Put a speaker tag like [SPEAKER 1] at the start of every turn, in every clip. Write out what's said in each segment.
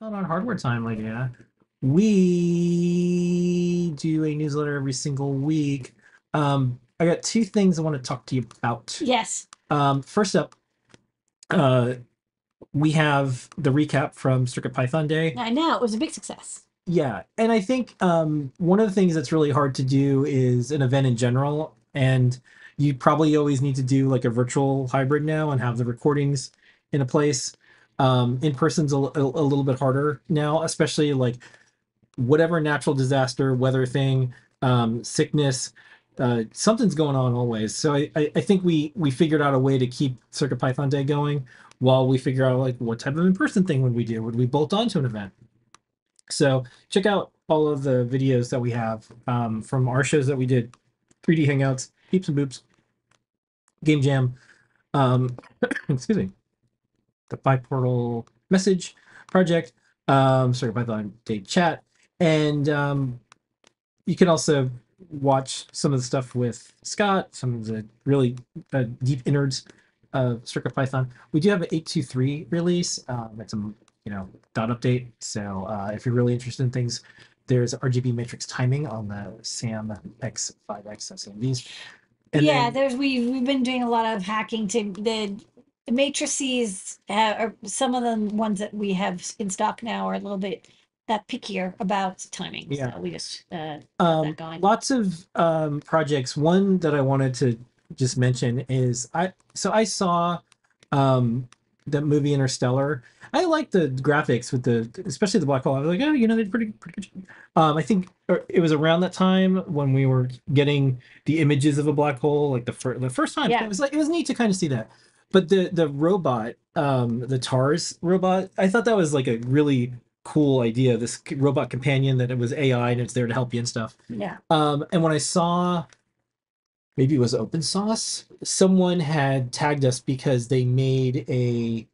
[SPEAKER 1] Not on hardware time, Ladyada. We do a newsletter every single week. Um, I got two things I want to talk to you about.
[SPEAKER 2] Yes.
[SPEAKER 1] Um, first up, uh, we have the recap from Circuit Python Day.
[SPEAKER 2] I know it was a big success.
[SPEAKER 1] Yeah, and I think um, one of the things that's really hard to do is an event in general, and you probably always need to do like a virtual hybrid now and have the recordings in a place. Um, in person's a, a, a little bit harder now, especially like whatever natural disaster, weather thing, um, sickness, uh, something's going on always. So I, I, I think we we figured out a way to keep Circuit Python Day going while we figure out like what type of in person thing would we do? Would we bolt onto an event? So check out all of the videos that we have um, from our shows that we did, 3D Hangouts, Peeps and Boops, Game Jam, um, excuse me, the Biportal Message Project, um, Circuit Python Day Chat, and um, you can also watch some of the stuff with Scott, some of the really uh, deep innards of Circuit Python. We do have an 823 release. Um, it's a you know dot update. So uh, if you're really interested in things, there's RGB matrix timing on the SAM X5X SMVs. And
[SPEAKER 2] yeah,
[SPEAKER 1] then-
[SPEAKER 2] there's we we've been doing a lot of hacking to the, the matrices. Uh, are some of the ones that we have in stock now are a little bit that pickier about timing.
[SPEAKER 1] Yeah.
[SPEAKER 2] So we just uh,
[SPEAKER 1] um,
[SPEAKER 2] that going.
[SPEAKER 1] lots of um, projects. One that I wanted to just mention is I. So I saw um, the movie Interstellar. I like the graphics with the, especially the black hole. I was like, oh, you know, they're pretty pretty good. Um, I think uh, it was around that time when we were getting the images of a black hole, like the first the first time.
[SPEAKER 2] Yeah.
[SPEAKER 1] It was like it was neat to kind of see that. But the the robot, um, the TARS robot, I thought that was like a really cool idea. This robot companion that it was AI and it's there to help you and stuff.
[SPEAKER 2] yeah.
[SPEAKER 1] Um, and when I saw, maybe it was open source, someone had tagged us because they made a,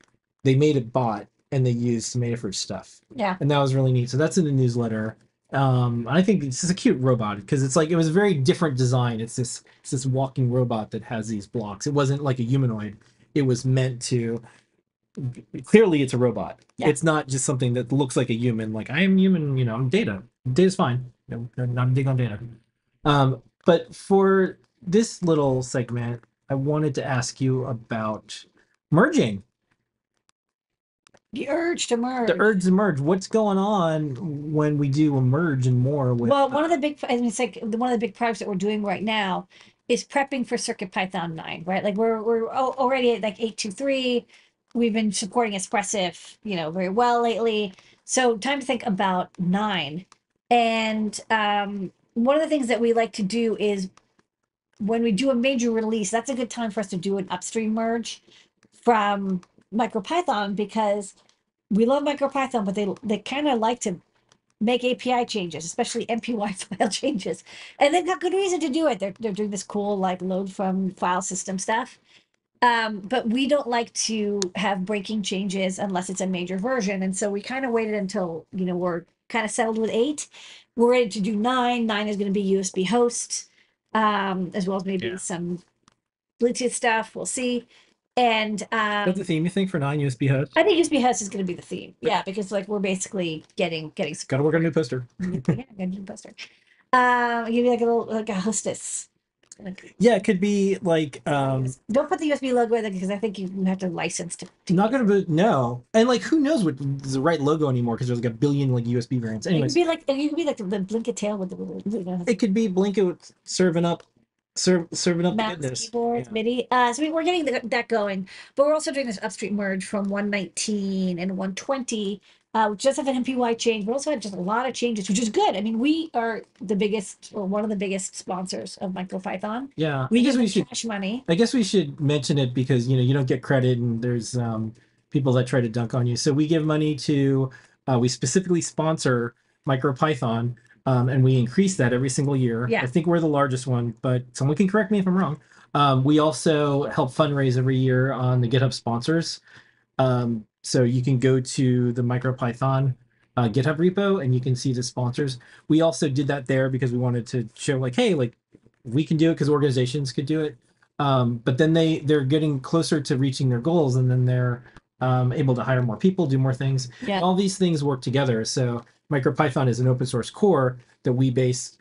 [SPEAKER 1] they made a bot and they used Tomato stuff,
[SPEAKER 2] Yeah.
[SPEAKER 1] and that was really neat. So that's in the newsletter. Um, I think this is a cute robot because it's like it was a very different design. It's this it's this walking robot that has these blocks. It wasn't like a humanoid. It was meant to. Clearly, it's a robot.
[SPEAKER 2] Yeah.
[SPEAKER 1] It's not just something that looks like a human. Like I am human. You know, I'm data. Data's fine. No, no, not big on data. Um, but for this little segment, I wanted to ask you about merging.
[SPEAKER 2] The urge to merge.
[SPEAKER 1] The urge to merge. What's going on when we do a merge and more with?
[SPEAKER 2] well, one of the big, I mean, it's like one of the big projects that we're doing right now is prepping for Circuit Python 9, right? Like we're, we're al- already at like 823. We've been supporting Espressif, you know, very well lately. So time to think about 9. And um, one of the things that we like to do is when we do a major release, that's a good time for us to do an upstream merge from MicroPython because we love MicroPython, but they they kind of like to make API changes, especially MPY file changes. And they've got good reason to do it. They're, they're doing this cool like load from file system stuff. Um, but we don't like to have breaking changes unless it's a major version. And so we kind of waited until, you know, we're kind of settled with eight. We're ready to do nine. Nine is going to be USB host, um, as well as maybe
[SPEAKER 1] Yeah.
[SPEAKER 2] some Bluetooth stuff. We'll see. And um,
[SPEAKER 1] That's the theme you think for nine USB hosts?
[SPEAKER 2] I think USB host is going to be the theme. Yeah, because like we're basically getting getting
[SPEAKER 1] Got to work on a new poster.
[SPEAKER 2] yeah, good new poster. Um, give you like a little like a hostess. Like,
[SPEAKER 1] Yeah, it could be like um
[SPEAKER 2] don't put the USB logo in it because I think you have to license to.
[SPEAKER 1] not gonna be no, and like who knows what is the right logo anymore because there's like a billion like USB variants.
[SPEAKER 2] it. It could be like you could be like the, the blinket tail with the you know,
[SPEAKER 1] it could be Blinka serving up, serve, serving up the goodness.
[SPEAKER 2] keyboards,
[SPEAKER 1] Yeah.
[SPEAKER 2] MIDI. Uh, so we, we're getting the, that going, but we're also doing this upstream merge from 119 and 120. Uh, which does have an MPY change, but also had just a lot of changes, which is good. I mean, we are the biggest or one of the biggest sponsors of MicroPython.
[SPEAKER 1] Yeah,
[SPEAKER 2] We
[SPEAKER 1] I guess
[SPEAKER 2] give
[SPEAKER 1] we
[SPEAKER 2] them
[SPEAKER 1] should.
[SPEAKER 2] cash money.
[SPEAKER 1] I guess we should mention it because you know you don't get credit and there's um people that try to dunk on you. So we give money to. Uh, we specifically sponsor MicroPython. Um, and we increase that every single year.
[SPEAKER 2] Yeah.
[SPEAKER 1] I think we're the largest one, but someone can correct me if I'm wrong. Um, we also help fundraise every year on the GitHub sponsors. Um, so you can go to the MicroPython uh, GitHub repo and you can see the sponsors. We also did that there because we wanted to show like, hey, like we can do it because organizations could do it. Um, but then they they're getting closer to reaching their goals, and then they're um, able to hire more people, do more things.
[SPEAKER 2] Yeah.
[SPEAKER 1] All these things work together. So MicroPython is an open source core that we base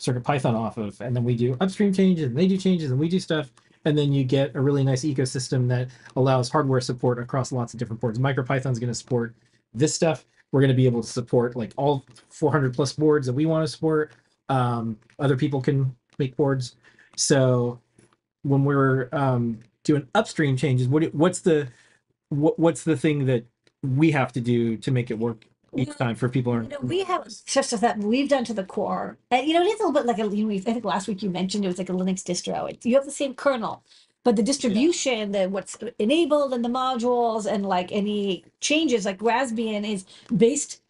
[SPEAKER 1] CircuitPython off of, and then we do upstream changes, and they do changes, and we do stuff, and then you get a really nice ecosystem that allows hardware support across lots of different boards. MicroPython is going to support this stuff. We're going to be able to support like all 400 plus boards that we want to support. Um, other people can make boards. So when we're um, doing upstream changes, what what's the what, what's the thing that we have to do to make it work each time for people?
[SPEAKER 2] You know,
[SPEAKER 1] aren't-
[SPEAKER 2] we have stuff that we've done to the core, and you know, it is a little bit like a. You know, I think last week you mentioned it was like a Linux distro. It, you have the same kernel, but the distribution, the what's enabled, and the modules, and like any changes, like Raspbian is based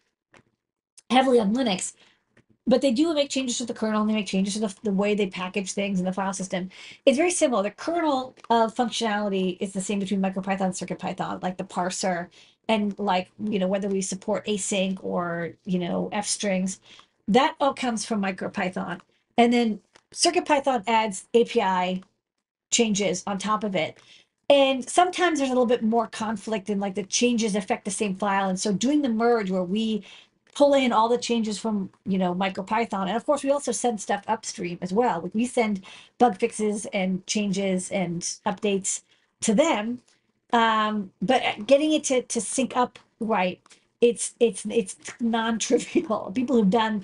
[SPEAKER 2] heavily on Linux. But they do make changes to the kernel and they make changes to the, the way they package things in the file system. It's very similar. The kernel of functionality is the same between MicroPython and CircuitPython, like the parser and like, you know, whether we support async or, you know, F strings. That all comes from MicroPython. And then CircuitPython adds API changes on top of it. And sometimes there's a little bit more conflict and like the changes affect the same file. And so doing the merge where we pull in all the changes from you know MicroPython, and of course we also send stuff upstream as well. We send bug fixes and changes and updates to them, um, but getting it to to sync up right, it's it's it's non-trivial. People who've done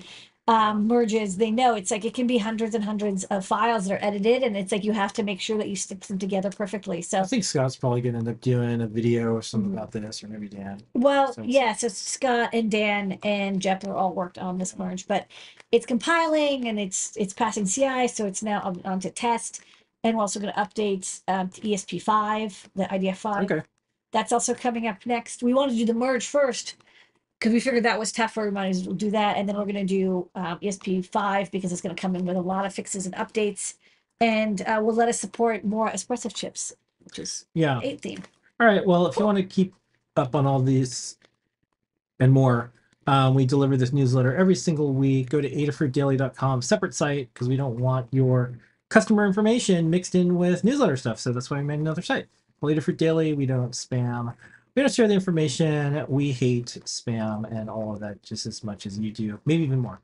[SPEAKER 2] um, merges, they know it's like it can be hundreds and hundreds of files that are edited, and it's like you have to make sure that you stick them together perfectly. So
[SPEAKER 1] I think Scott's probably going to end up doing a video or something
[SPEAKER 2] Mhm.
[SPEAKER 1] about this, or maybe Dan.
[SPEAKER 2] Well,
[SPEAKER 1] So
[SPEAKER 2] yeah, so Scott and Dan and Jepler all worked on this merge, but it's compiling and it's it's passing CI, so it's now on, on to test. And we're also going to update um, to ESP5, the IDF5.
[SPEAKER 1] Okay.
[SPEAKER 2] That's also coming up next. We want to do the merge first because we figured that was. We might as well do that. And then we're going to do um, ESP5 because it's going to come in with a lot of fixes and updates. And uh, will let us support more Espressif chips, which is
[SPEAKER 1] Yeah.
[SPEAKER 2] eight theme.
[SPEAKER 1] All right. Well, if you want to keep up on all these and more, um, we deliver this newsletter every single week. Go to adafruitdaily.com, separate site, because we don't want your customer information mixed in with newsletter stuff. So that's why we made another site. Well, Adafruit Daily, we don't spam. We don't share the information. We hate spam and all of that just as much as you do, maybe even more.